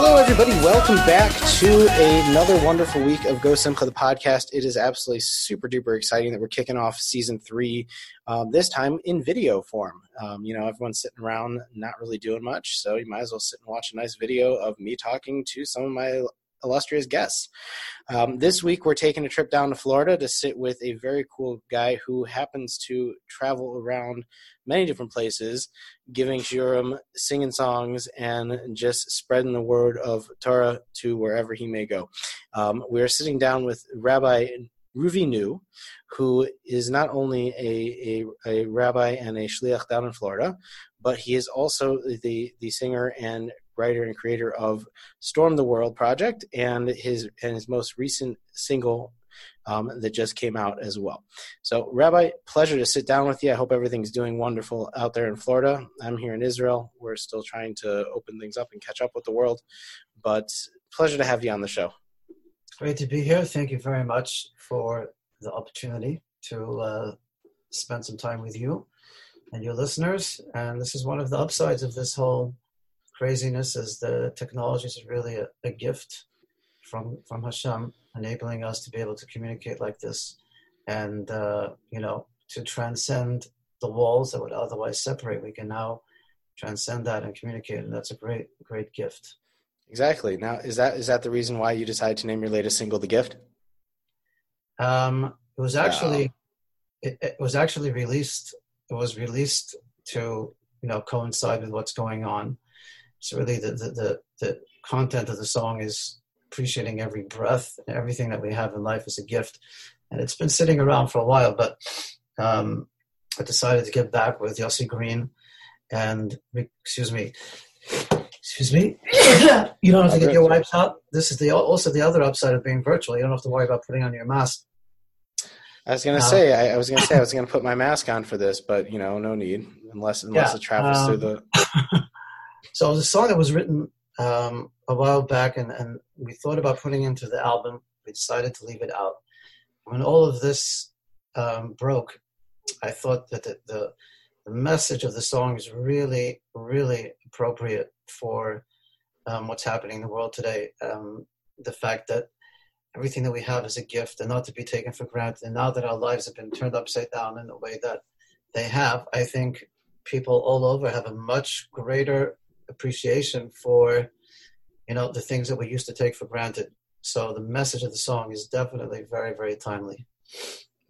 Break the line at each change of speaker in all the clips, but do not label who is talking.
Hello, everybody. Welcome back to another wonderful week of Go Simcha, the podcast. It is absolutely super duper exciting that we're kicking off season three, um, this time in video form. Um, you know, everyone's sitting around not really doing much, so you might as well sit and watch a nice video of me talking to some of my illustrious guests. Um, this week, we're taking a trip down to Florida to sit with a very cool guy who happens to travel around many different places, giving shiurim, singing songs, and just spreading the word of Torah to wherever he may go. Um, we're sitting down with Rabbi Ruvi New, who is not only a, a, a rabbi and a shliach down in Florida, but he is also the, the singer and writer and creator of Storm the World project and his and his most recent single um, that just came out as well. So, Rabbi, pleasure to sit down with you. I hope everything's doing wonderful out there in Florida. I'm here in Israel. We're still trying to open things up and catch up with the world, but pleasure to have you on the show.
Great to be here. Thank you very much for the opportunity to uh, spend some time with you and your listeners. And this is one of the upsides of this whole craziness is the technology is really a, a, gift from from Hashem, enabling us to be able to communicate like this, and uh, you know to transcend the walls that would otherwise separate. We can now transcend that and communicate, and that's a great great gift.
Exactly. Now, is that is that the reason why you decided to name your latest single "The Gift"?
Um, it was actually it, it was actually released. It was released to you know coincide with what's going on so really the, the, the, the content of the song is appreciating every breath and everything that we have in life is a gift. And it's been sitting around for a while, but um, I decided to get back with Yossi Green and, excuse me, excuse me, you don't have to get your wipes out. This is the also the other upside of being virtual. You don't have to worry about putting on your mask.
I was gonna uh, say I, I, was gonna say I was gonna put my mask on for this, but you know, no need unless unless yeah, it travels um, through the.
So it was a song that was written um, a while back, and, and we thought about putting into the album. We decided to leave it out. When all of this um, broke, I thought that the, the, the message of the song is really, really appropriate for um, what's happening in the world today. Um, the fact that everything that we have is a gift and not to be taken for granted. And now that our lives have been turned upside down in the way that they have, I think people all over have a much greater appreciation for you know the things that we used to take for granted. So the message of the song is definitely very very timely.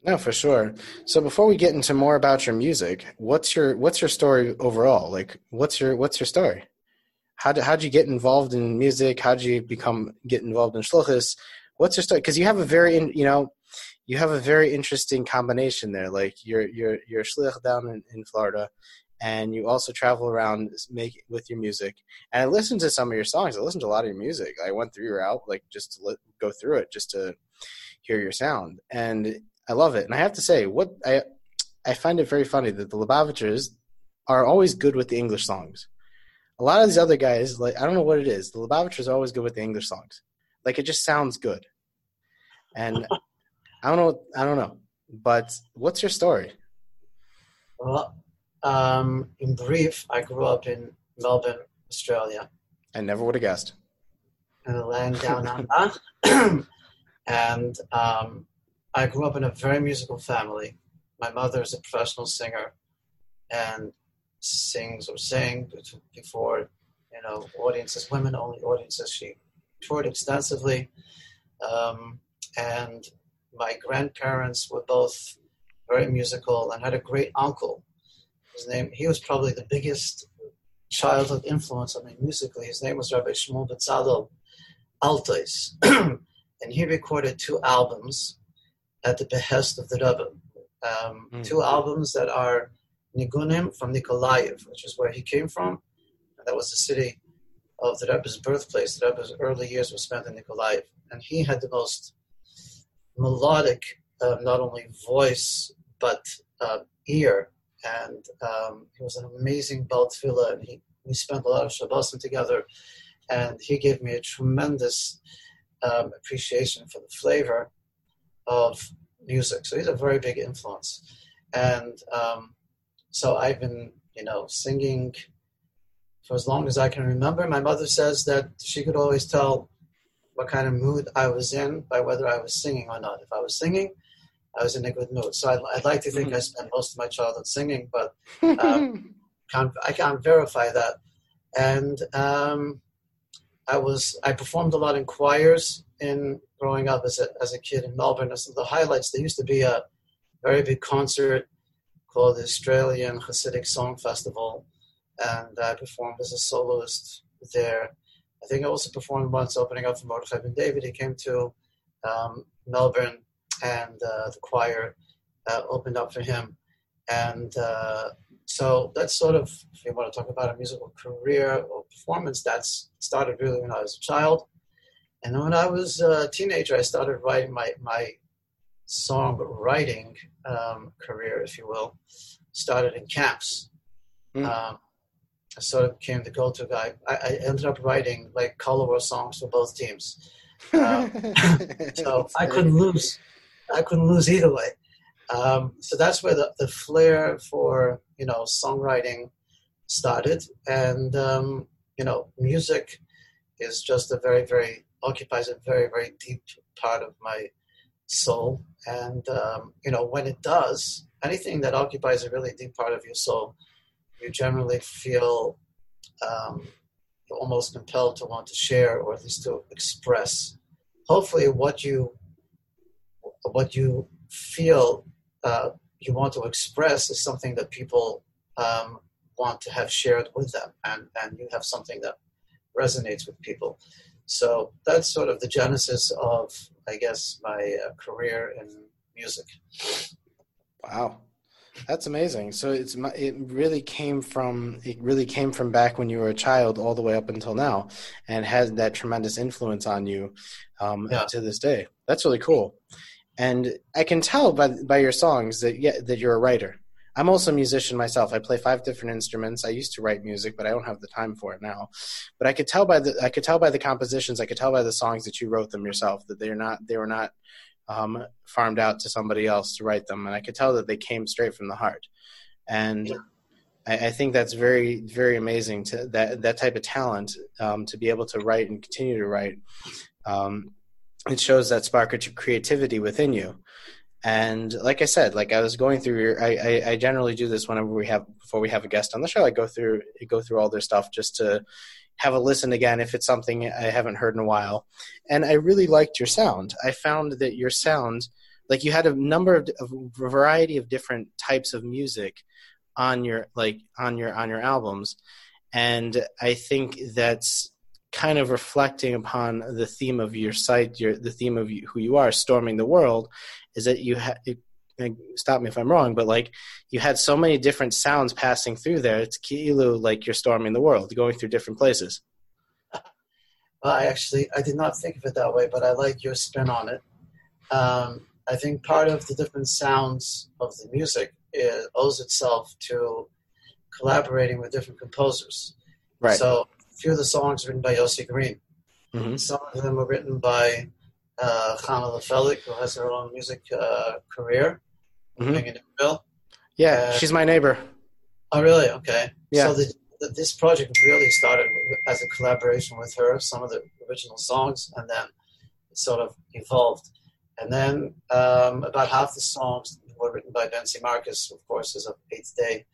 No for sure. So before we get into more about your music what's your what's your story overall? Like what's your what's your story? How did how'd you get involved in music? How'd you become get involved in shluchus what's your story? Because you have a very you know you have a very interesting combination there. Like you're you're you're shlich down in, in florida and you also travel around make with your music. And I listened to some of your songs. I listened to a lot of your music. I went through your out like just to go through it just to hear your sound, and I love it. And I have to say, what I I find it very funny that the Lubavitchers are always good with the English songs. A lot of these other guys, like I don't know what it is, the Lubavitchers are always good with the English songs. Like it just sounds good, and I don't know, I don't know. But what's your story?
Well, um, in brief, I grew up in Melbourne, Australia.
I never would have guessed.
In the land down under. and um, I grew up in a very musical family. My mother is a professional singer and sings or sang before, you know, audiences, women only audiences. She toured extensively. Um, and my grandparents were both very musical and had a great uncle his name, he was probably the biggest childhood influence on me musically. His name was Rabbi Shmuel Betzalel Althaus. and he recorded two albums at the behest of the Rebbe. Um, mm. Two albums that are Nigunim from Nikolaev, which is where he came from. And that was the city of the Rebbe's birthplace. The Rebbe's early years were spent in Nikolaev. And he had the most melodic, uh, not only voice, but uh, ear and um, he was an amazing Baal Tefillah, and he, we spent a lot of Shabbosim together, and he gave me a tremendous um, appreciation for the flavor of music. So he's a very big influence, and um, so I've been, you know, singing for as long as I can remember. My mother says that she could always tell what kind of mood I was in by whether I was singing or not. If I was singing, I was in a good mood. So I'd, I'd like to think mm-hmm. I spent most of my childhood singing, but um, can't, I can't verify that. And um, I was I performed a lot in choirs in growing up as a as a kid in Melbourne. As the highlights, there used to be a very big concert called the Australian Hasidic Song Festival, and I performed as a soloist there. I think I also performed once opening up for Mordechai Ben David. He came to um, Melbourne, and uh, the choir uh, opened up for him. And uh, so that's sort of, if you want to talk about a musical career or performance, that's started really when I was a child. And then when I was a teenager, I started writing my, my songwriting um, career, if you will, started in camps. Mm. Um, I sort of became the go-to guy. I, I, ended up writing like color war songs for both teams. Um, so I couldn't lose. I couldn't lose either way. Um, so that's where the, the flair for you know songwriting started, and um, you know music is just a very very occupies a very very deep part of my soul, and um, you know when it does anything that occupies a really deep part of your soul, you generally feel um, almost compelled to want to share or at least to express. Hopefully, what you what you feel uh, you want to express is something that people um, want to have shared with them, and, and you have something that resonates with people. So that's sort of the genesis of, I guess, my uh, career in music.
Wow, that's amazing. So it's it really came from it really came from back when you were a child all the way up until now, and has that tremendous influence on you um, yeah. to this day. That's really cool and I can tell by by your songs that yeah that you're a writer. I'm also a musician myself. I play five different instruments. I used to write music, but I don't have the time for it now. But I could tell by the I could tell by the compositions. I could tell by the songs that you wrote them yourself that they're not they were not um, farmed out to somebody else to write them, and I could tell that they came straight from the heart. And I, I think that's very very amazing to that that type of talent um, to be able to write and continue to write. Um, it shows that spark of creativity within you. And like i said like i was going through your I, I, I generally do this whenever we have before we have a guest on the show i go through go through all their stuff just to have a listen again if it's something i haven't heard in a while. And i really liked your sound. I found that your sound like you had a number of a variety of different types of music on your like on your on your albums. And i think that's kind of reflecting upon the theme of your site, your the theme of who you are, storming the world, is that you had. Stop me if I'm wrong, but like you had so many different sounds passing through there. It's Kilu, like you're storming the world, going through different places.
Well, I actually I did not think of it that way, but I like your spin on it. Um, I think part of the different sounds of the music is, owes itself to collaborating with different composers.
Right.
So few of the songs written by Yossi Green. Mm-hmm. Some of them were written by uh, Chana Lefelik, who has her own music uh, career mm-hmm.
Yeah, uh, she's my neighbor.
Oh, really? Okay.
Yeah.
So the, the, this project really started as a collaboration with her, some of the original songs, and then it sort of evolved. And then um, about half the songs were written by Bentzi Marcus, of course, is of Eighth Day,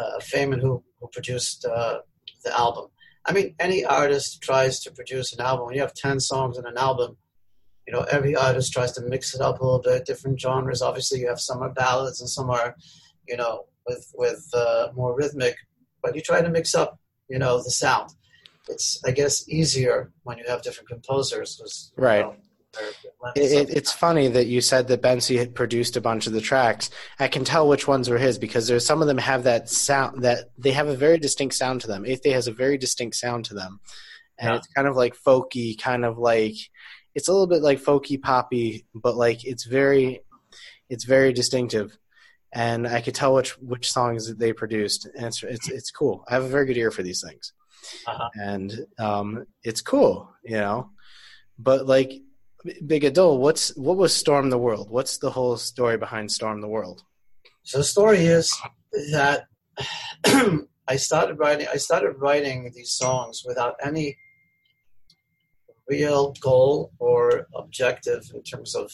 uh, Feynman, who, who produced uh, the album. I mean, any artist tries to produce an album. When you have 10 songs in an album, you know, every artist tries to mix it up a little bit, different genres. Obviously, you have some are ballads and some are, you know, with, with uh, more rhythmic, but you try to mix up, you know, the sound. It's, I guess, easier when you have different composers.
Cause, Right. know, it, it's funny that you said that Bentzi had produced a bunch of the tracks. I can tell which ones were his because there's some of them have that sound that they have a very distinct sound to them. Eighth Day has a very distinct sound to them, and yeah. it's kind of like folky, kind of like it's a little bit like folky poppy, but like it's very, it's very distinctive. And I could tell which which songs they produced, and it's it's, it's cool. I have a very good ear for these things, uh-huh. and um, it's cool, you know. But like Big Adol, what's what was Storm the World? What's the whole story behind Storm the World?
So the story is that I started writing. I started writing these songs without any real goal or objective in terms of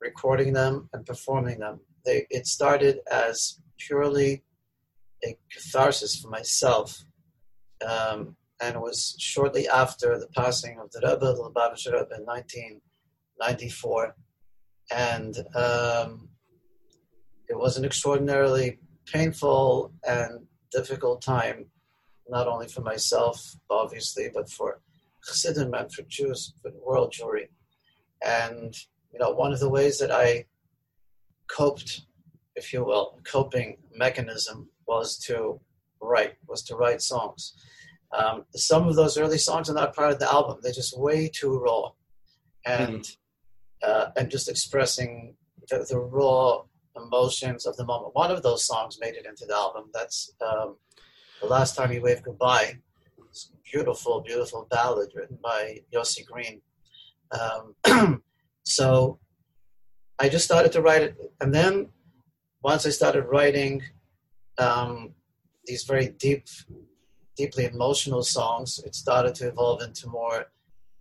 recording them and performing them. They, it started as purely a catharsis for myself, um, and it was shortly after the passing of the Rebbe, the Rebbe, in 1994, and um, it was an extraordinarily painful and difficult time, not only for myself, obviously, but for Chassidim and for Jews, for the world Jewry. And, you know, one of the ways that I coped, if you will, coping mechanism was to write, was to write songs. Um, some of those early songs are not part of the album. They're just way too raw. And, mm. uh, and just expressing the, the raw emotions of the moment. One of those songs made it into the album. That's um, The Last Time You Wave Goodbye. Beautiful, beautiful ballad written by Yossi Green. Um, so I just started to write it. And then once I started writing um, these very deep, deeply emotional songs, it started to evolve into more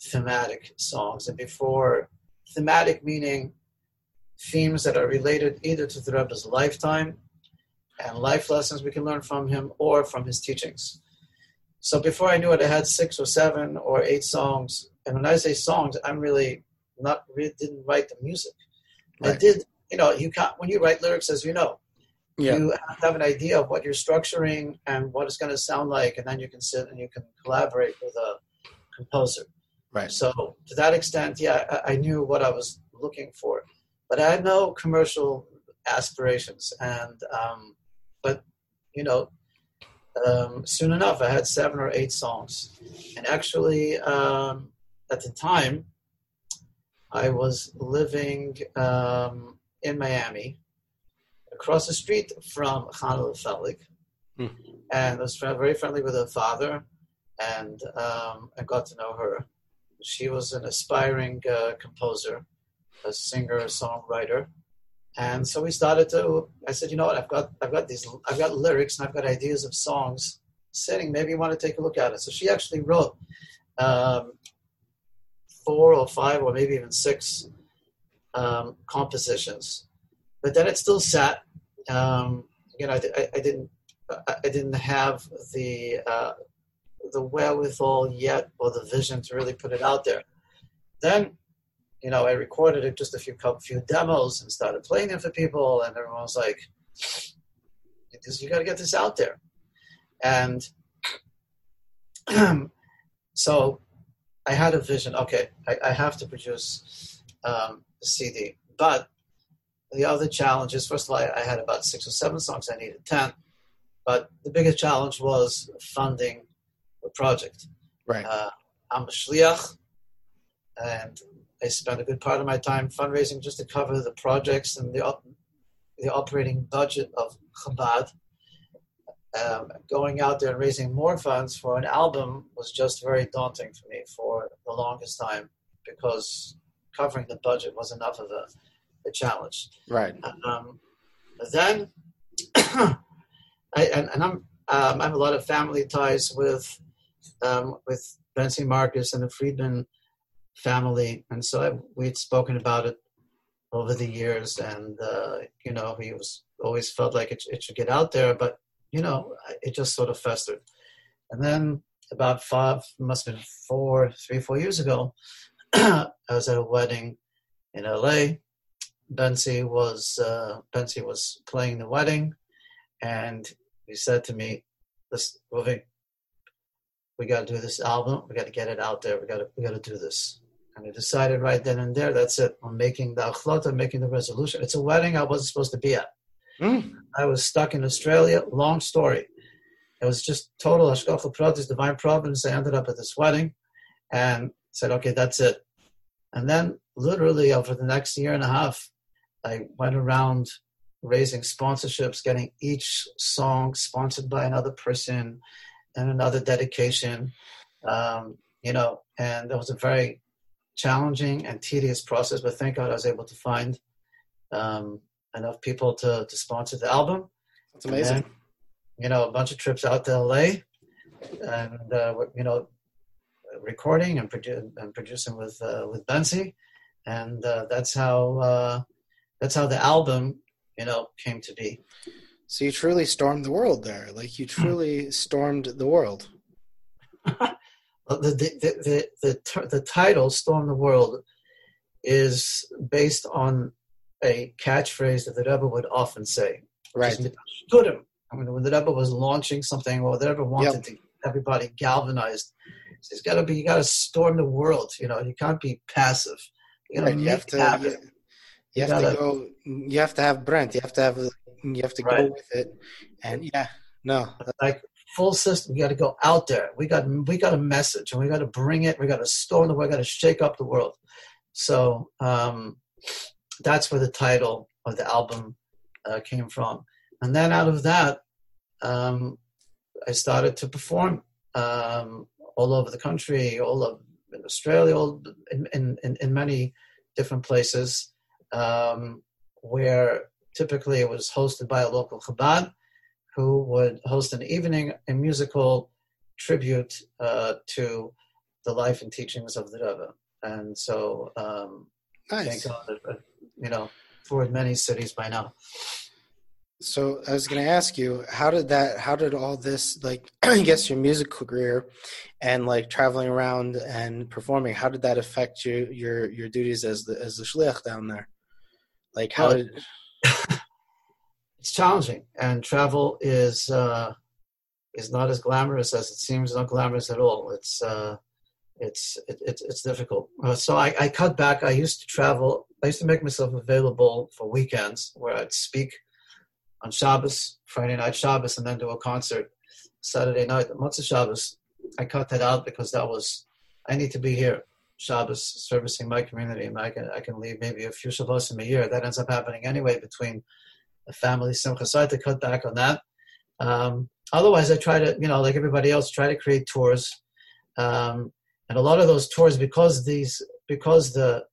thematic songs. And before, thematic meaning themes that are related either to the Rebbe's lifetime and life lessons we can learn from him or from his teachings. So before I knew it, I had six or seven or eight songs. And when I say songs, I'm really not really didn't write the music. Right. I did, you know, you can't when you write lyrics, as you know, yeah. you have to have an idea of what you're structuring and what it's going to sound like, and then you can sit and you can collaborate with a composer.
Right.
So to that extent, yeah, I, I knew what I was looking for but I had no commercial aspirations. And um, but you know, um, soon enough, I had seven or eight songs, and actually, um, at the time, I was living um, in Miami, across the street from Hannah Felig, hmm. and I was very friendly with her father, and um, I got to know her. She was an aspiring uh, composer a singer, a songwriter. And so we started to. I said, you know what? I've got, I've got these, I've got lyrics, and I've got ideas of songs sitting. Maybe you want to take a look at it. So she actually wrote um, four or five, or maybe even six um, compositions. But then it still sat. Um, again, I, I, I, didn't, I didn't have the uh, the wherewithal yet, or the vision to really put it out there. Then you know, I recorded it just a few couple few demos and started playing them for people, and everyone was like, "You got to get this out there." And so, I had a vision. Okay, I, I have to produce um, a CD, but the other challenges. First of all, I, I had about six or seven songs. I needed ten, but the biggest challenge was funding the project.
Right.
Uh, I'm a shliach, and I spent a good part of my time fundraising just to cover the projects and the op- the operating budget of Chabad. Um, going out there and raising more funds for an album was just very daunting for me for the longest time because covering the budget was enough of a, a challenge.
Right.
Um, then, I, and, and I'm um, I have a lot of family ties with um, with Bentzi Marcus and the Friedman family, and so I, we had spoken about it over the years, and uh, you know, he was always felt like it, it should get out there, but you know, it just sort of festered. And then about five, must have been four, three, four years ago, I was at a wedding in LA. Bentzi was uh, was playing the wedding, and he said to me, "This, Roving, we got to do this album. We got to get it out there. We got to we got to do this." And I decided right then and there, that's it. I'm making the achlata, making the resolution. It's a wedding I wasn't supposed to be at. Mm. I was stuck in Australia. Long story. It was just total hashgacha pratis, divine providence. I ended up at this wedding and said, okay, that's it. And then literally over the next year and a half, I went around raising sponsorships, getting each song sponsored by another person and another dedication. Um, you know, and it was a very challenging and tedious process, but thank God I was able to find um, enough people to, to sponsor the album.
That's amazing.
you know, a bunch of trips out to LA, and uh, you know, recording and, produ- and producing with uh, with Bentzi, and uh, that's how uh, that's how the album, you know, came to be.
So you truly stormed the world there. Like you truly stormed the world.
the, the, the, the, the, the title, Storm the World, is based on a catchphrase that the Rebbe would often say.
Right.
Him. I mean, when the Rebbe was launching something or the Rebbe wanted to everybody galvanized, he's got to be, you got to storm the world. You know, you can't be passive. You,
right. you have to, you, have gotta, to go, you have to have Brent, you have to have, you have to right. go with it. And yeah, no.
Like full system, you got to go out there. We got, we got a message and we got to bring it. We got to storm the world, we got to shake up the world. So, um, that's where the title of the album uh, came from. And then out of that, um, I started to perform um, all over the country, all of in Australia, all in, in, in many different places, um, where typically it was hosted by a local Chabad who would host an evening, a musical tribute uh, to the life and teachings of the Rebbe. And so, um, nice. thank God, you know, for many cities by now.
So I was going to ask you, how did that? How did all this, like, I guess your musical career, and like traveling around and performing, how did that affect you, your your duties as the as the shliach down there? Like, how well,
it's challenging, and travel is uh, is not as glamorous as it seems. Not glamorous at all. It's uh, it's it, it's it's difficult. Uh, so I, I cut back. I used to travel. I used to make myself available for weekends where I'd speak on Shabbos, Friday night Shabbos, and then do a concert Saturday night, Motzei Shabbos. I cut that out because that was I need to be here Shabbos servicing my community, and I can I can leave maybe a few Shabbos in a year. That ends up happening anyway between the family simcha. So I had to cut back on that. Um, otherwise, I try to you know like everybody else try to create tours. Um, and a lot of those tours because these because the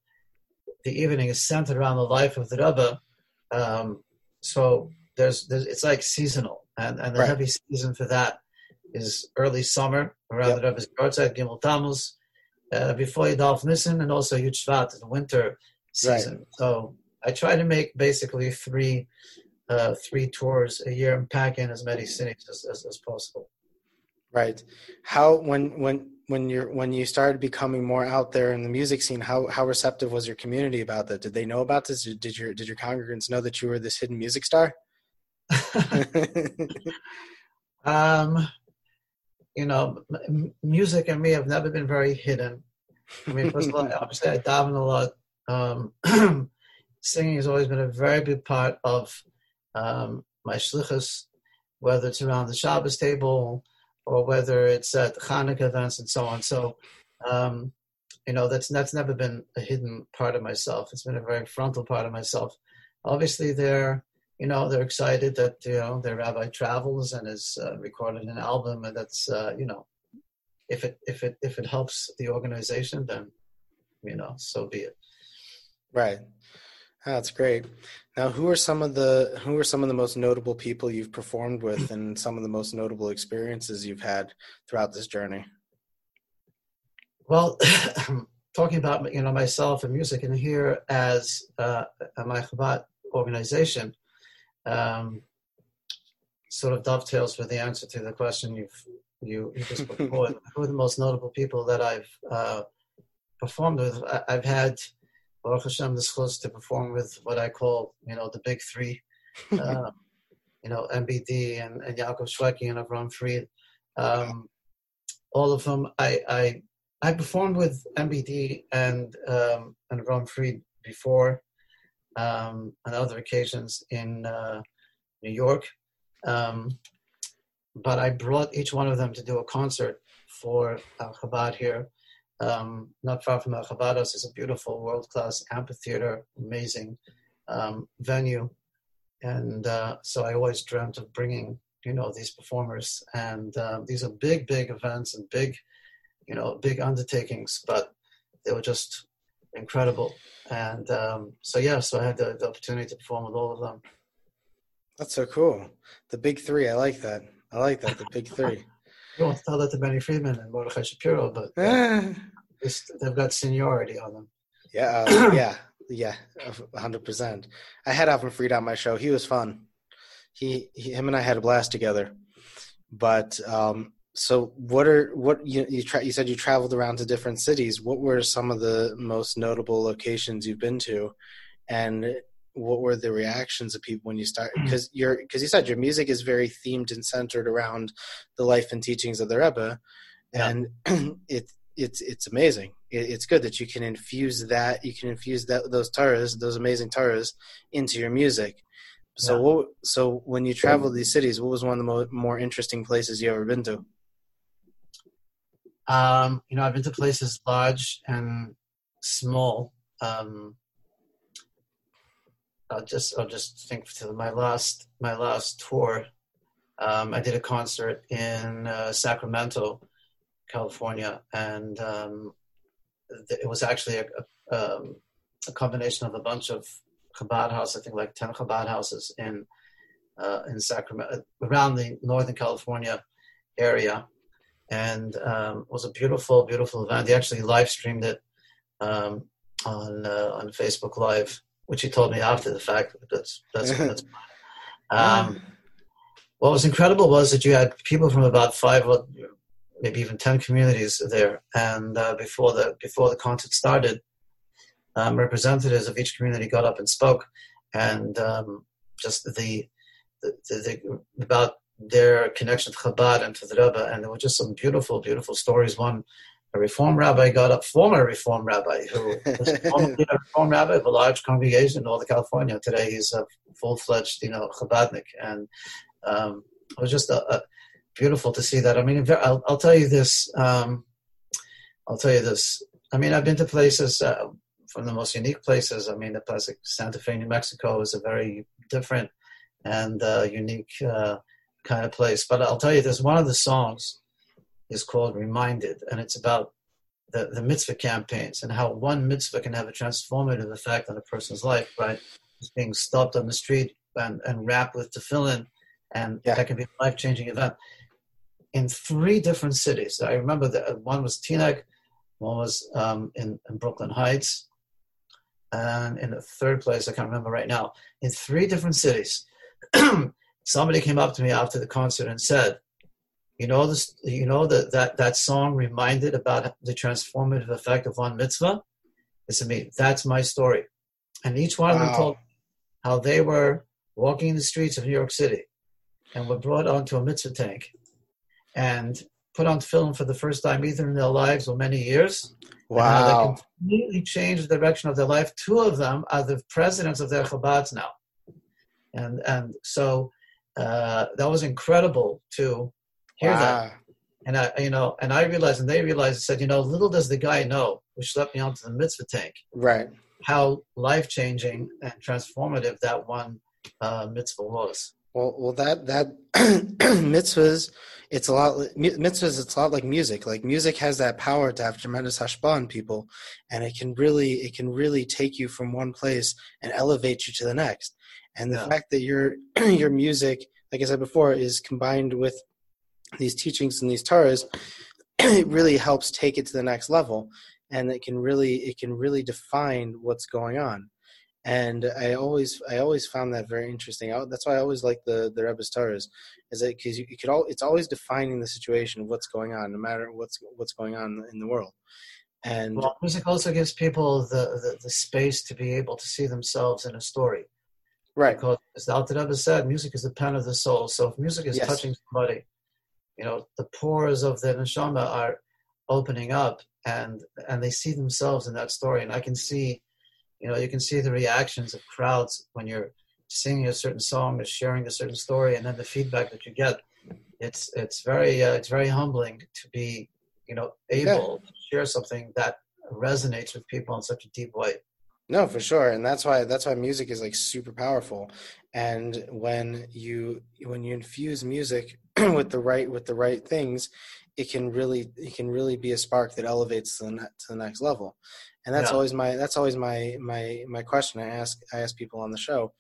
the evening is centered around the life of the Rebbe, um, so there's, there's it's like seasonal, and and the right. heavy season for that is early summer around yep. the Rebbe's Yartzeit, Gimel Tammuz, uh, before Yud Alef Nissan, and also Yud Shvat, in the winter season. Right. So I try to make basically three uh, three tours a year and pack in as many cities as, as, as possible.
Right. How when when when you're when you started becoming more out there in the music scene, how how receptive was your community about that? Did they know about this? Did your did your congregants know that you were this hidden music star?
um, you know, m- music and me have never been very hidden. I mean, first of all, obviously I daven a lot. Um, singing has always been a very big part of um, my shlichus, whether it's around the Shabbos table or whether it's at Hanukkah events and so on. So, um, you know, that's that's never been a hidden part of myself. It's been a very frontal part of myself. Obviously, they're you know they're excited that you know their rabbi travels and has uh, recorded an album, and that's uh, you know, if it if it if it helps the organization, then you know, so be it.
Right. That's great. Now, who are some of the who are some of the most notable people you've performed with, and some of the most notable experiences you've had throughout this journey?
Well, talking about you know myself and music, and here as uh, my Chabad organization, um, sort of dovetails with the answer to the question you've you, you just put forward. who are the most notable people that I've uh, performed with? I, I've had Baruch Hashem, the schools to perform with what I call, you know, the big three, uh, you know, MBD and, and Yaakov Shwekey and Avram Fried. Um, all of them, I, I, I performed with MBD and, um, and Avram Fried before um, on other occasions in uh, New York. Um, but I brought each one of them to do a concert for uh, Chabad here. Um, not far from Al Chabados is a beautiful world-class amphitheater, amazing um, venue, and uh, so I always dreamt of bringing you know these performers, and uh, these are big, big events and big, you know, big undertakings, but they were just incredible, and um, so yeah, so I had the, the opportunity to perform with all of them.
That's so cool. The big three, I like that. I like that. The big three.
You won't tell that to Benny Friedman and Mordechai Shapiro, but
Eh,
they've got seniority on them.
yeah, uh, yeah, yeah, hundred percent. I had Avram Fried on my show. He was fun. He, he, him, and I had a blast together. But um, so, what are what you you, tra- you said you traveled around to different cities. What were some of the most notable locations you've been to, and what were the reactions of people when you start? Mm. Because you're because you said your music is very themed and centered around the life and teachings of the Rebbe,
Yeah.
and it it's it's amazing. It, it's good that you can infuse that you can infuse that those taras, those amazing taras, into your music. So
Yeah.
what? So when you travel these cities, what was one of the mo- more interesting places you ever been to?
Um, you know, I've been to places large and small. Um, I'll just I'll just think to my last my last tour. Um, I did a concert in uh, Sacramento, California, and um, th- it was actually a, a, um, a combination of a bunch of Chabad houses. I think like ten Chabad houses in uh, in Sacramento, around the Northern California area, and um, it was a beautiful, beautiful event. He actually live streamed it um, on uh, on Facebook Live, which he told me after the fact. That's that's, that's um, what was incredible was that you had people from about five or maybe even ten communities there, and uh, before the before the concert started, um, representatives of each community got up and spoke, and um, just the, the, the, the about their connection to Chabad and to the Rebbe, and there were just some beautiful, beautiful stories. One, a Reform rabbi got up, former Reform rabbi, who was formerly a Reform rabbi of a large congregation in Northern California. Today, he's a full-fledged, you know, Chabadnik, and um, it was just a, a beautiful to see that. I mean, I'll, I'll tell you this. Um, I'll tell you this. I mean, I've been to places uh, from the most unique places. I mean, the place like Santa Fe, New Mexico, is a very different and uh, unique uh, kind of place. But I'll tell you this: one of the songs is called "Reminded," and it's about the, the mitzvah campaigns and how one mitzvah can have a transformative effect on a person's life. Right, just being stopped on the street and, and wrapped with tefillin, and
Yeah.
that can be a life changing event. In three different cities, I remember that one was Teaneck, one was um, in, in Brooklyn Heights, and in the third place, I can't remember right now. In three different cities, somebody came up to me after the concert and said, "You know this. You know that that that song reminded about the transformative effect of one mitzvah." To me, "That's my story," and each one of them told how they were walking the streets of New York City and were brought onto a mitzvah tank and put on tefillin for the first time, either in their lives or many years. how they
Wow.
completely changed the direction of their life. Two of them are the presidents of their Chabads now, and and so uh, that was incredible to hear that. And I, you know, and I realized, and they realized, and said, you know, little does the guy know who schlepped me onto the mitzvah tank
Right.
how life changing and transformative that one uh, mitzvah was.
Well, well, that that mitzvahs, it's a lot. Mitzvahs, it's a lot like music. Like music has that power to have tremendous hashpah on people, and it can really, it can really take you from one place and elevate you to the next. And the
Yeah.
fact that your your music, like I said before, is combined with these teachings and these taras, it really helps take it to the next level, and it can really, it can really define what's going on and I always I always found that very interesting. I, that's why I always like the the rebbe's stars, is that because you, you could all it's always defining the situation of what's going on, no matter what's what's going on in the world. And
Well, music also gives people the, the, the space to be able to see themselves in a story.
Right,
Because as the Alter Rebbe said, music is the pen of the soul. So if music is
Yes.
touching somebody, you know, the pores of the neshama are opening up and and they see themselves in that story. And I can see, you know, you can see the reactions of crowds when you're singing a certain song or sharing a certain story, and then the feedback that you get. It's it's very uh, it's very humbling to be, you know, able to share something that resonates with people in such a deep way.
No, for sure, and that's why that's why music is like super powerful. And when you when you infuse music with the right with the right things, it can really it can really be a spark that elevates to the, to the next level. And that's
Yeah.
always my that's always my my my question I ask I ask people on the show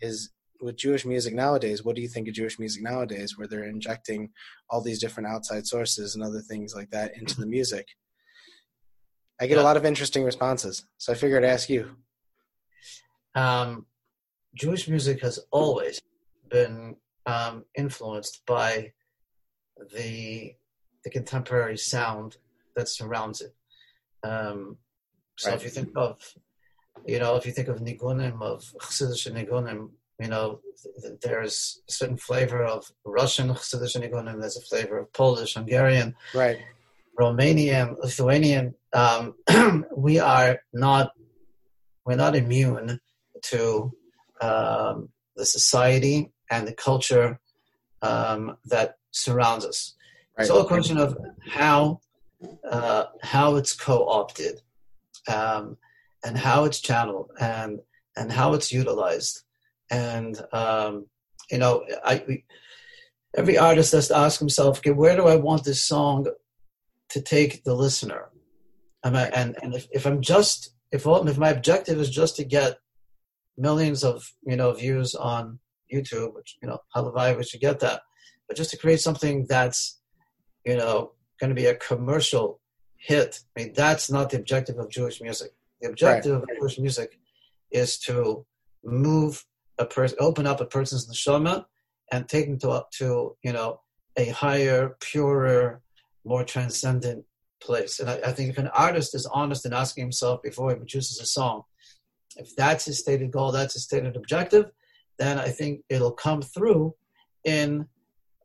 is with Jewish music nowadays, what do you think of Jewish music nowadays, where they're injecting all these different outside sources and other things like that into the music? I get yeah. a lot of interesting responses, so I figured I'd ask you.
Um, Jewish music has always been um, influenced by the the contemporary sound that surrounds it. Um, so right. if you think of, you know, if you think of nigunim of Chassidish nigunim, you know, th- there's a certain flavor of Russian Chassidish nigunim. There's a flavor of Polish, Hungarian,
right,
Romanian, Lithuanian. Um, we are not we're not immune to um, the society and the culture um, that surrounds us. Right. It's all a question of how uh, how it's co-opted um, and how it's channeled and and how it's utilized. And um, you know, I we, every artist has to ask himself, okay, where do I want this song to take the listener? I, and and if, if I'm just if all, if my objective is just to get millions of you know views on YouTube, which you know, halavai, we should get that, but just to create something that's you know going to be a commercial hit. I mean, that's not the objective of Jewish music. The objective right. of Jewish music is to move a person, open up a person's neshama, and take them to up to you know a higher, purer, more transcendent place. And I, I, think if an artist is honest in asking himself before he produces a song, if that's his stated goal, that's his stated objective, then I think it'll come through in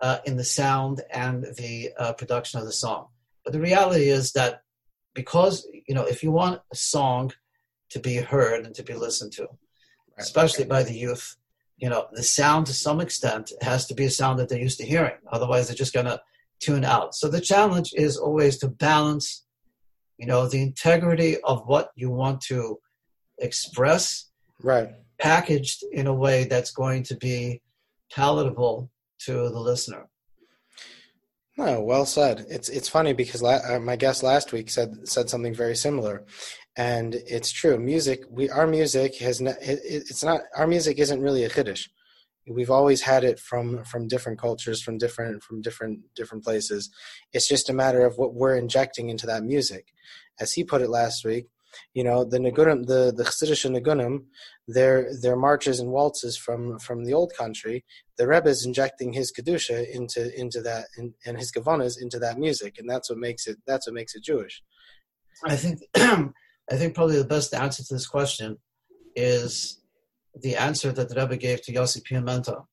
uh, in the sound and the uh, production of the song. But the reality is that because you know, if you want a song to be heard and to be listened to, right. especially by the youth, you know, the sound to some extent has to be a sound that they're used to hearing. Otherwise, they're just going to tune out. So the challenge is always to balance, you know, the integrity of what you want to express,
right,
packaged in a way that's going to be palatable to the listener.
No, well said. It's it's funny because la- uh, my guest last week said said something very similar, and it's true. Music, we our music has it, it's not our music isn't really a chiddush. We've always had it from from different cultures, from different from different different places. It's just a matter of what we're injecting into that music. As he put it last week, you know the Nagunim, the the Chassidish Nagunim, their their marches and waltzes from from the old country. The Rebbe is injecting his kedusha into into that and, and his kavanas into that music, and that's what makes it that's what makes it Jewish.
I think I think probably the best answer to this question is the answer that the Rebbe gave to Yossi Piamenta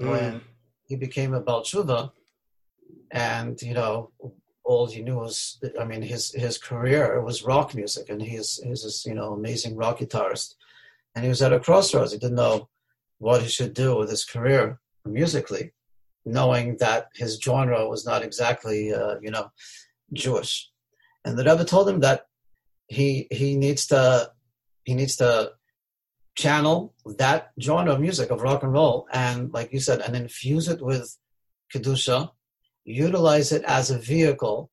mm. when he became a Baal Teshuva, and you know all he knew was, I mean, his his career was rock music, and he's he's this you know amazing rock guitarist, and he was at a crossroads. He didn't know what he should do with his career musically, knowing that his genre was not exactly uh, you know Jewish, and the Rebbe told him that he he needs to he needs to channel that genre of music of rock and roll and like you said and infuse it with kedusha utilize it as a vehicle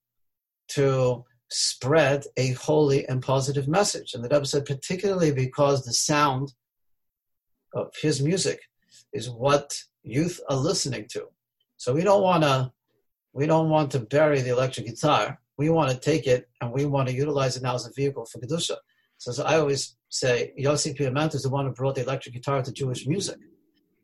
to spread a holy and positive message. And the Rebbe said, particularly because the sound of his music is what youth are listening to. So we don't want to we don't want to bury the electric guitar. We want to take it and we want to utilize it now as a vehicle for kedusha. So, so I always say Yossi Piamenta is the one who brought the electric guitar to Jewish music.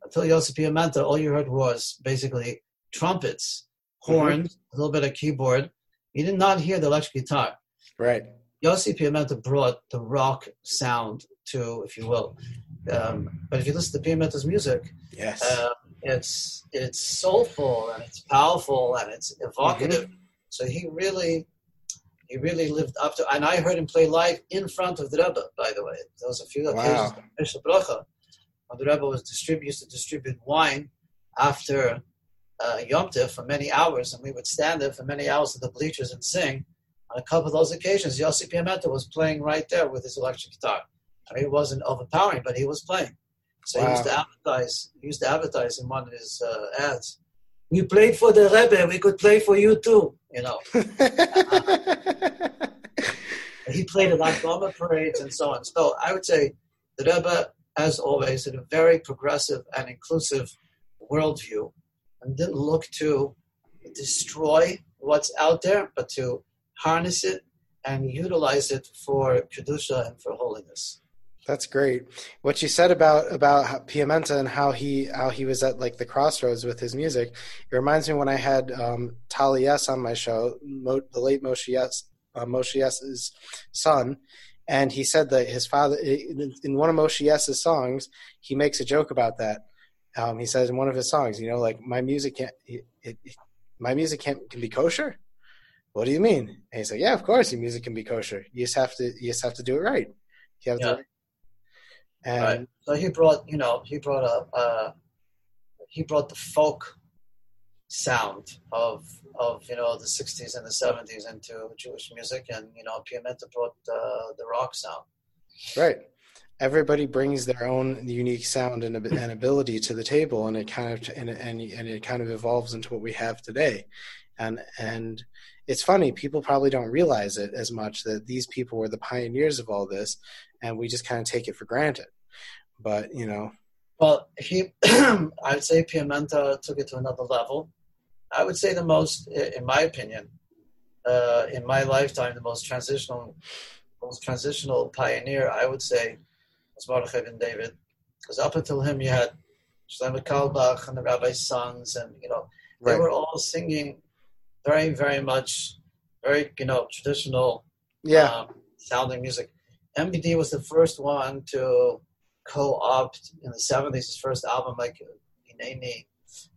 Until Yossi Piamenta, all you heard was basically trumpets horns, mm-hmm. a little bit of keyboard. You did not hear the electric guitar.
Right.
Yossi Piamenta brought the rock sound to, if you will. Um, but if you listen to Piamenta's music,
yes,
uh, it's it's soulful and it's powerful and it's evocative. Mm-hmm. So he really he really lived up to. And I heard him play live in front of the Rebbe. By the way, there was a few occasions. Wow. When the Rebbe was distribute, used to distribute wine after uh, Yom Tif for many hours, and we would stand there for many hours at the bleachers and sing. On a couple of those occasions, Yossi Piamenta was playing right there with his electric guitar. I mean, he wasn't overpowering, but he was playing. So wow. he used to advertise. He used to advertise in one of his uh, ads. We played for the Rebbe. We could play for you too. You know. uh, he played at Lag B'Omer parades and so on. So I would say the Rebbe as always, had a very progressive and inclusive worldview, and didn't look to destroy what's out there, but to harness it and utilize it for kedusha and for holiness.
That's great. What you said about about Piamenta and how he how he was at like the crossroads with his music, it reminds me when I had um, Tali Yess on my show, Mo, the late Moshe Yess, uh, Moshe Yess's son, and he said that his father in, in one of Moshe Yess's songs, he makes a joke about that. Um, he says in one of his songs, you know, like my music can't, it, it, my music can't can be kosher. What do you mean? And he's like, yeah, of course, your music can be kosher. You just have to, you just have to do it right. You have
Yeah.
to. And
right. So he brought, you know, he brought a, uh, he brought the folk sound of of you know the '60s and the '70s into Jewish music, and you know, Piamenta brought uh, the rock sound.
Right. Everybody brings their own unique sound and, and ability to the table, and it kind of and, and and it kind of evolves into what we have today. And and it's funny, people probably don't realize it as much that these people were the pioneers of all this, and we just kind of take it for granted. But you know,
Well, he, I'd say Piamenta took it to another level. I would say the most, in my opinion, uh, in my lifetime, the most transitional, most transitional pioneer, I would say, was Mordechai ben David, because up until him, you had Shlomo Carlebach and the rabbi's sons, and you know, they
right?
were all singing very, very much, very you know, traditional
Yeah,
um, sounding music. MBD was the first one to co-opt in the 70s, his first album, like Hineni,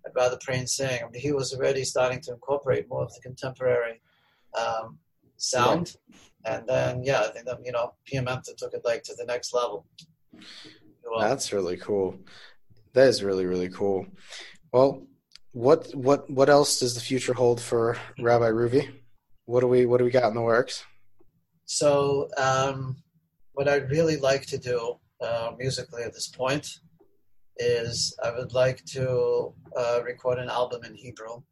I'd Rather Pray and Sing. I mean, he was already starting to incorporate more of the contemporary um, sound. And then, yeah, I think that, you know, Piamenta took it like to the next level. Well,
that's really cool. That is really really cool. Well, what what what else does the future hold for Rabbi Ruvi? What do we what do we got in the works?
So, um, what I'd really like to do uh, musically at this point is I would like to uh, record an album in Hebrew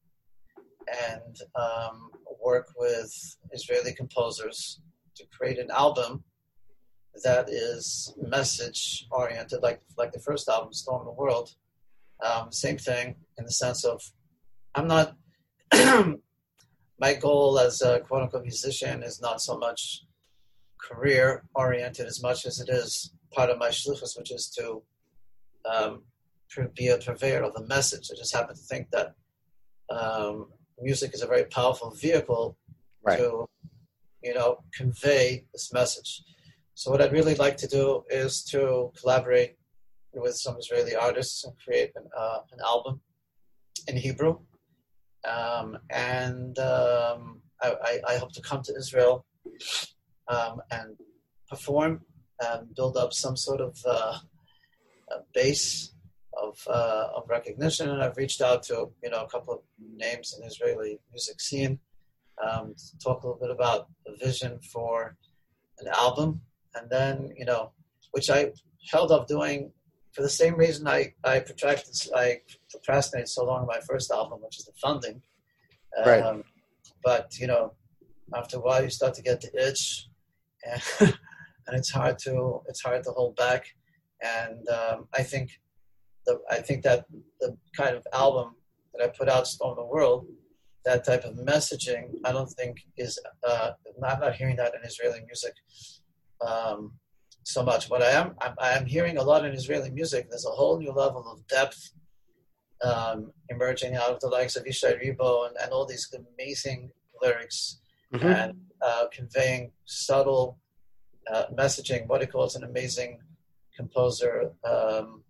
and um, work with Israeli composers to create an album that is message oriented, like like the first album, Storm the World. Um, same thing in the sense of I'm not. my goal as a quote unquote musician is not so much career oriented as much as it is part of my shlichus, which is to um, be a purveyor of the message. I just happen to think that um, music is a very powerful vehicle
Right.
to, you know, convey this message. So what I'd really like to do is to collaborate with some Israeli artists and create an, uh, an album in Hebrew. Um, and um, I, I, I hope to come to Israel um, and perform and build up some sort of uh, base of, uh, of recognition. And I've reached out to you know a couple of names in the Israeli music scene um, to talk a little bit about the vision for an album, and then you know which I held off doing for the same reason I I protracted I procrastinated so long on my first album, which is the funding.
Right.
Um, but you know, after a while, you start to get the itch, and, and it's hard to it's hard to hold back. And um, I think the I think that the kind of album that I put out, Storm the World, that type of messaging, I don't think is uh, I'm not hearing that in Israeli music um, so much. But I am I'm, I am hearing a lot in Israeli music. There's a whole new level of depth um, emerging out of the likes of Ishai Ribo and, and all these amazing lyrics
Mhm.
and uh, conveying subtle uh, messaging. What he calls an amazing composer. Um,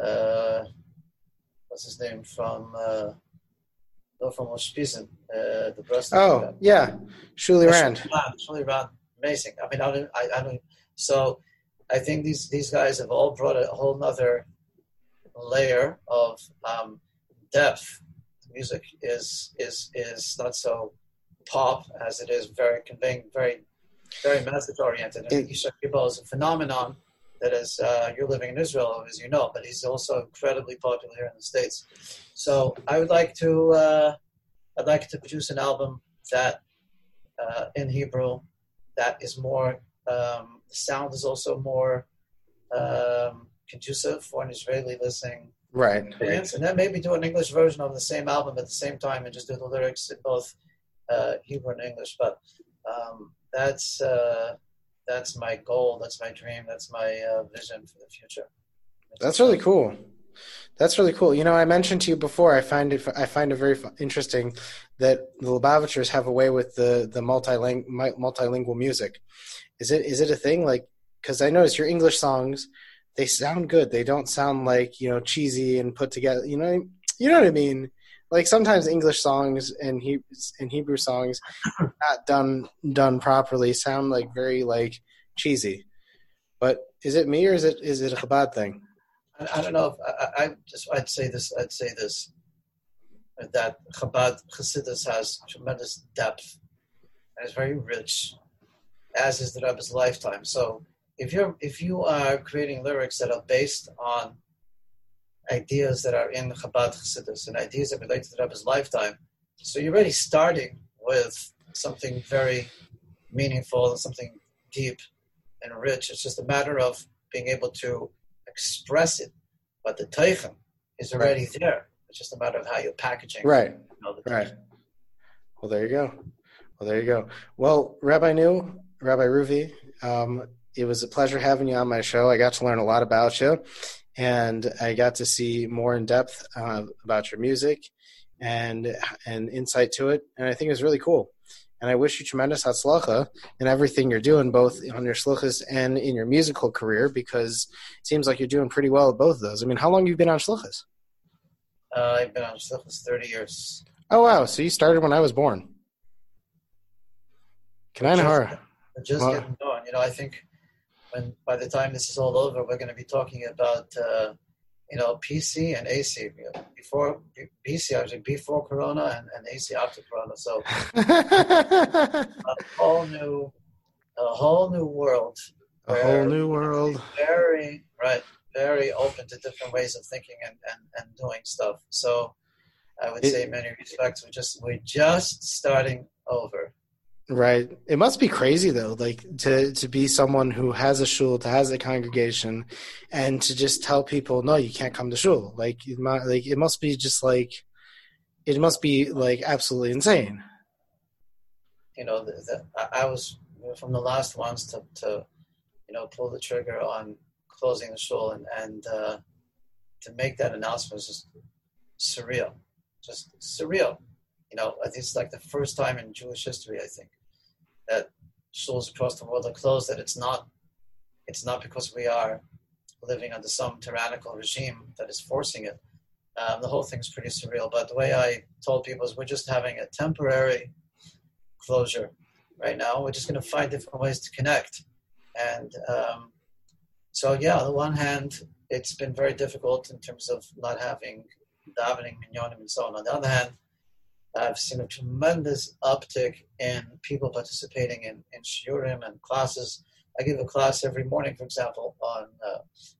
uh, what's his name from? Uh, no, from Ushpizin, uh, the breast.
Oh yeah, Shuli Rand.
Shuli Rand, amazing. I mean, I don't, I, I don't. So, I think these these guys have all brought a whole nother layer of um, depth. Music is is is not so pop as it is very conveying, very very message oriented. And
It-
Ishai is a phenomenon that is uh, you're living in Israel, as you know, but he's also incredibly popular here in the states. So I would like to uh, I'd like to produce an album that uh, in Hebrew that is more um, the sound is also more um, conducive for an Israeli listening
Right.
experience, and then maybe do an English version of the same album at the same time and just do the lyrics in both uh, Hebrew and English. But um, that's uh, that's my goal. That's my dream. That's my uh, vision for the future.
That's really cool. That's really cool. You know, I mentioned to you before. I find it. I find it very interesting that the Lubavitchers have a way with the the multiling- multilingual music. Is it is it a thing? Like, because I notice your English songs, they sound good. They don't sound like you know cheesy and put together. You know, you know what I mean. Like sometimes English songs and he and Hebrew songs, not done done properly, sound like very like cheesy. But is it me or is it is it a Chabad thing?
I, I don't know. If, I, I I just I'd say this. I'd say this that Chabad Chassidus has tremendous depth and is very rich, as is the Rebbe's lifetime. So if you're if you are creating lyrics that are based on ideas that are in Chabad Chassidus and ideas that relate to the Rebbe's lifetime, so you're already starting with something very meaningful and something deep and rich. It's just a matter of being able to express it, but the teichen is already there. It's just a matter of how you're packaging.
Right.
you know, the
Right. Well, there you go. Well, there you go. Well, Rabbi New, Rabbi Ruvi, um, it was a pleasure having you on my show. I got to learn a lot about you, and I got to see more in depth uh, about your music and and insight to it. And I think it was really cool. And I wish you tremendous hatzlacha in everything you're doing, both on your shlichus and in your musical career, because it seems like you're doing pretty well at both of those. I mean, how long have you been on shlichus?
Uh, I've been on Shlichus 30 years.
Oh wow! So you started when I was born. Can I
Just-
Hara?
We're just
Well-
getting going. You know, I think when by the time this is all over, we're going to be talking about uh, you know PC and AC. Before BC, actually before Corona, and, and AC after Corona. So a whole new, a whole new world.
A whole new world.
Very right, very open to different ways of thinking and, and, and doing stuff. So I would
It-
say, in many respects, we're just we're just starting over.
Right. It must be crazy though, like to to be someone who has a shul, to has a congregation, and to just tell people, no, you can't come to shul. Like, it mu- like it must be just like, it must be like absolutely insane.
you know, the, the, I I was from the last ones to, to, you know, pull the trigger on closing the shul and, and uh, to make that announcement was just surreal, just surreal. You know, I think it's like the first time in Jewish history, I think, that shuls across the world are closed. That it's not, it's not because we are living under some tyrannical regime that is forcing it. Um, the whole thing's pretty surreal. But the way I told people is, we're just having a temporary closure right now. We're just going to find different ways to connect. And um, so, yeah, on the one hand, it's been very difficult in terms of not having davening, minyanim, and so on. On the other hand, I've seen a tremendous uptick in people participating in, in shiurim and classes. I give a class every morning, for example, on uh,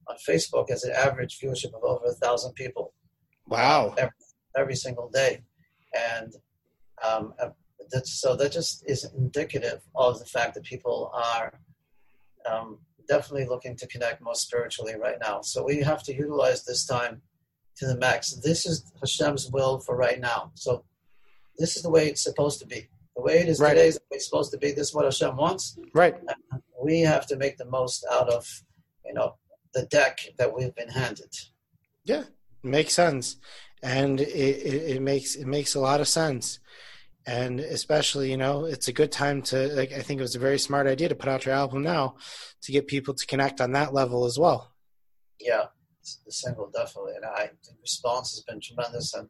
on Facebook as an average viewership of over a thousand people
Wow.
every, every single day, and um, uh, that's, so that just is indicative of the fact that people are um, definitely looking to connect more spiritually right now. So we have to utilize this time to the max. This is Hashem's will for right now. So this is the way it's supposed to be. The way it is
Right.
today is the way it's supposed to be. This is what Hashem wants.
Right.
We have to make the most out of, you know, the deck that we've been handed.
Yeah, makes sense and it, it, it makes it makes a lot of sense and especially you know it's a good time to like i think it was a very smart idea to put out your album now to get people to connect on that level as well
Yeah, the single definitely, and I the response has been tremendous, and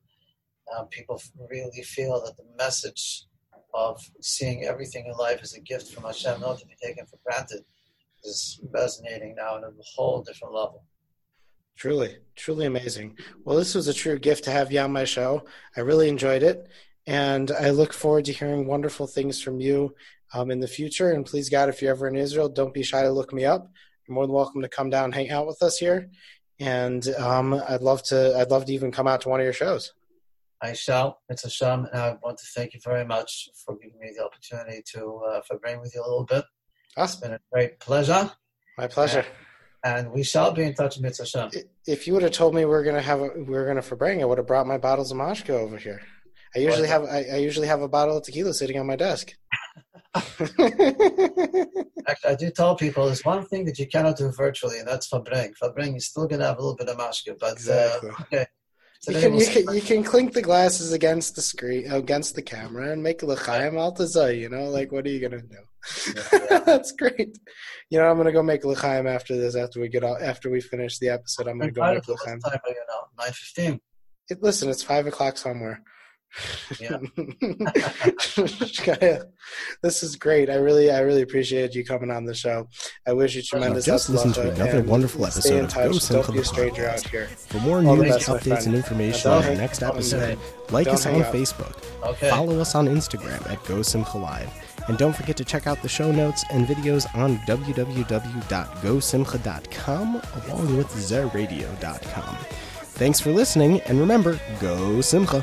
uh, people really feel that the message of seeing everything in life as a gift from Hashem, not to be taken for granted, is resonating now on a whole different level.
truly truly amazing. Well this was a true gift to have you on my show. I really enjoyed it and i look forward to hearing wonderful things from you um, in the future. And please god if you're ever in israel don't be shy to look me up. You're more than welcome to come down and hang out with us here. And um, i'd love to i'd love to even come out to one of your shows
I shall. It's Hashem, and I want to thank you very much for giving me the opportunity to uh, for being with you a little bit. It's
awesome
been a great pleasure.
my pleasure
and we shall be in touch with Hashem.
If you would have told me we are gonna have a, we are gonna Farbrengen, I would have brought my bottles of Mashke over here. I usually have I, I, usually have a bottle of tequila sitting on my desk.
Actually, I do tell people there's one thing that you cannot do virtually, and that's. Farbrengen, you're still gonna have a little bit of Mashke, but uh, exactly. uh, okay.
You can, you, can, you can clink the glasses against the screen, against the camera, and make l'chaim altazah. You know, like what are you gonna do? That's great. You know, I'm gonna go make l'chaim after this. After we get all, after we finish the episode, I'm gonna go make l'chaim.
Time, you know, nine fifteen.
It, listen, it's five o'clock somewhere. Yeah. this is great. I really, I really appreciate you coming on the show. I wish you tremendous success.
just listen to another wonderful episode of Go Simcha the stranger out here. For more news, best, updates, and information on the next episode, like us on Facebook, okay. follow us on Instagram at Go Simcha Live, and don't forget to check out the show notes and videos on www.gosimcha.com along with zeradio.com. Thanks for listening, and remember, Go Simcha!